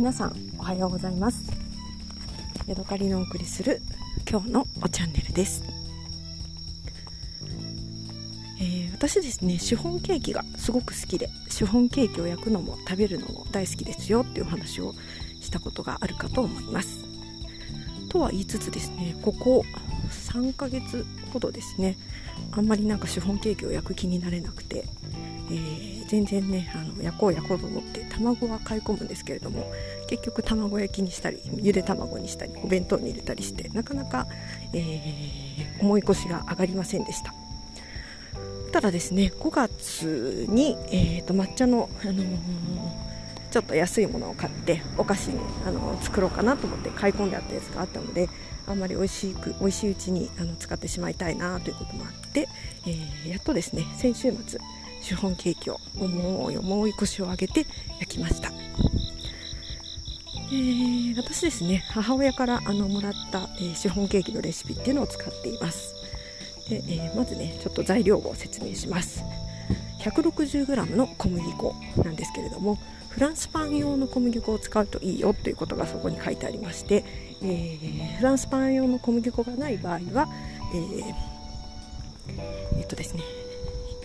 皆さんおはようございます。ヤドカリのお送りする今日のおチャンネルです、えー、私ですねシフォンケーキがすごく好きでシフォンケーキを焼くのも食べるのも大好きですよっていう話をしたことがあるかと思います。とは言いつつですねここ3ヶ月ほどですねあんまりなんかシフォンケーキを焼く気になれなくてえー、全然ねあの焼こう焼こうと思って卵は買い込むんですけれども結局卵焼きにしたりゆで卵にしたりお弁当に入れたりしてなかなか、えー、重い腰が上がりませんでした。ただですね5月に、えーと、抹茶の、あのー、ちょっと安いものを買ってお菓子に、あのー、作ろうかなと思って買い込んであったやつがあったのであんまり美味しく美味しいうちにあの使ってしまいたいなということもあって、えー、やっとですね先週末シフォンケーキを重い重い腰を上げて焼きました、えー、私ですね母親からあのもらった、えー、シフォンケーキのレシピっていうのを使っています。で、えー、まずねちょっと材料を説明します。160g の小麦粉なんですけれどもフランスパン用の小麦粉を使うといいよということがそこに書いてありまして、えー、フランスパン用の小麦粉がない場合は、えー、えっとですね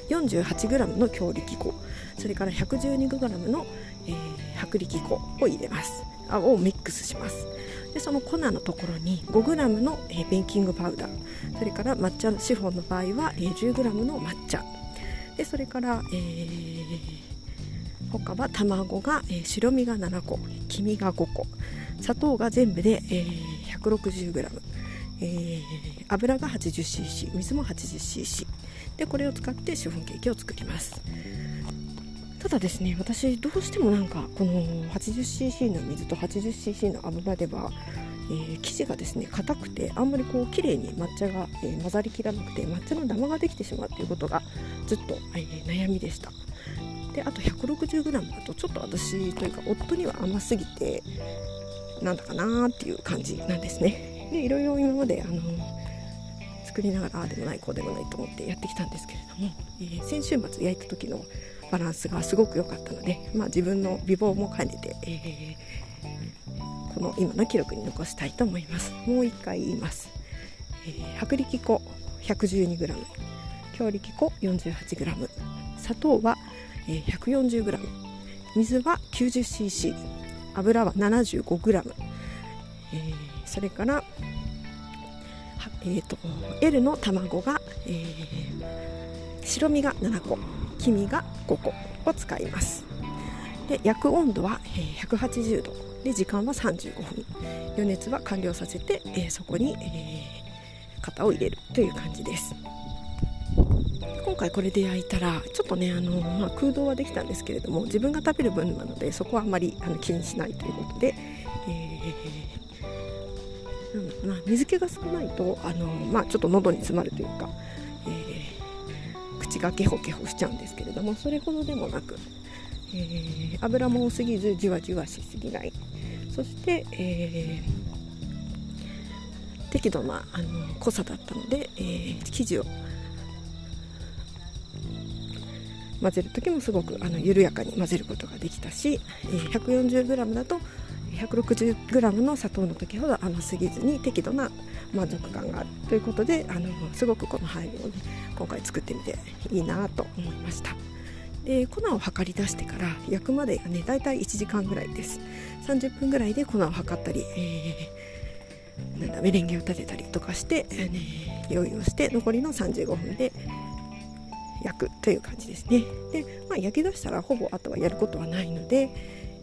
48g の強力粉。それから 112g の、えー、薄力粉を入れます。あをミックスします。でその粉のところに 5g の、えー、ベーキングパウダー。それから抹茶シフォンの場合は、えー、10g の抹茶。でそれから、えー、他は卵が、えー、白身が7個黄身が5個。砂糖が全部で、えー、160g えー、油が 80cc 水も 80cc でこれを使ってシフォンケーキを作ります。ただですね私どうしてもなんかこの 80cc の水と 80cc の油では、えー、生地がですね硬くてあんまりこう綺麗に抹茶が、えー、混ざりきらなくて抹茶のダマができてしまうということがずっと、えー、悩みでした。であと 160g だとちょっと私というか夫には甘すぎてなんだかなっていう感じなんですね。でいろいろ今まであの作りながらああでもないこうでもないと思ってやってきたんですけれども、えー、先週末焼いた時のバランスがすごく良かったので、まあ、自分の美貌も兼ねて、えー、この今の記録に残したいと思います。もう一回言います、えー、薄力粉 112g 強力粉 48g 砂糖は 140g 水は 90cc 油は 75g、えー、それからえーと、L の卵が、えー、白身が7個黄身が5個を使います。で焼く温度は、えー、180度。で時間は35分。余熱は完了させて、えー、そこに、え、型を入れるという感じです。今回これで焼いたらちょっとねあの、まあ、空洞はできたんですけれども自分が食べる分なのでそこはあまりあの気にしないということで、えーなんだろうな水気が少ないとあの、まあ、ちょっと喉に詰まるというか、えー、口がケホケホしちゃうんですけれどもそれほどでもなく、えー、油も多すぎずじわじわしすぎない。そして、えー、適度なあの濃さだったので、えー、生地を混ぜる時もすごくあの緩やかに混ぜることができたし、えー、140g だと 160g の砂糖の時ほど甘すぎずに適度な満足感があるということであのすごくこの配慮を、ね、今回作ってみていいなと思いました。で粉を測り出してから焼くまでがねだいたい1時間ぐらいです30分ぐらいで粉を測ったり、えー、なんだメレンゲを立てたりとかして、えーね、用意をして残りの35分で焼くという感じですね。で、まあ、焼き出したらほぼあとはやることはないので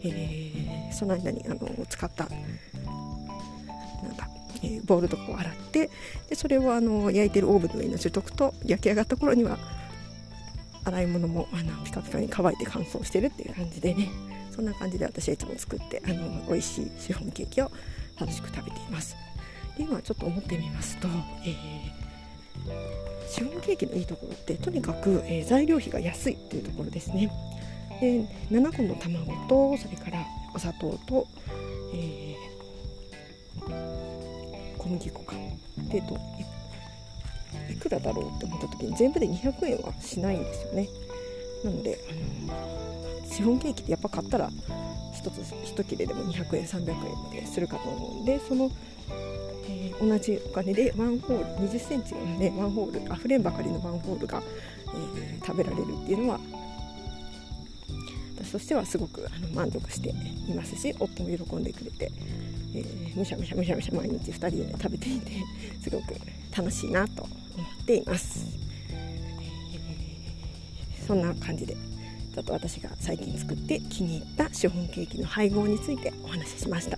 えー、その間にあの使ったなんだ、えー、ボウルとかを洗ってでそれをあの焼いてるオーブンの上に乗せておくと焼き上がった頃には洗い物もあのピカピカに乾いて乾燥してるっていう感じでね。そんな感じで私はいつも作ってあの美味しいシフォンケーキを楽しく食べています。で今ちょっと思ってみますと、えー、シフォンケーキのいいところってとにかく、えー、材料費が安いっていうところですね。で7個の卵とそれからお砂糖と、えー、小麦粉か。でといくらだろうって思った時に全部で200円はしないんですよね。なのであのシフォンケーキってやっぱ買ったら1つ1切れでも200円300円までするかと思うんでその、えー、同じお金でワンホール2 0センチのねワンホールあふれんばかりのワンホールが、えー、食べられるっていうのはとしてはすごくあの満足していますし夫も喜んでくれて、えー、むしゃむしゃむしゃむしゃ毎日2人でね食べていてすごく楽しいなと思っています、えー、そんな感じでちょっと私が最近作って気に入ったシフォンケーキの配合についてお話ししました。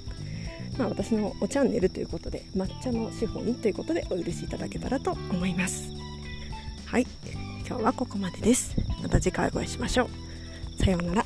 まあ、私のおチャンネルということで抹茶のシフォンということでお許しいただけたらと思います。はい今日はここまでです。また次回お会いしましょう。さようなら。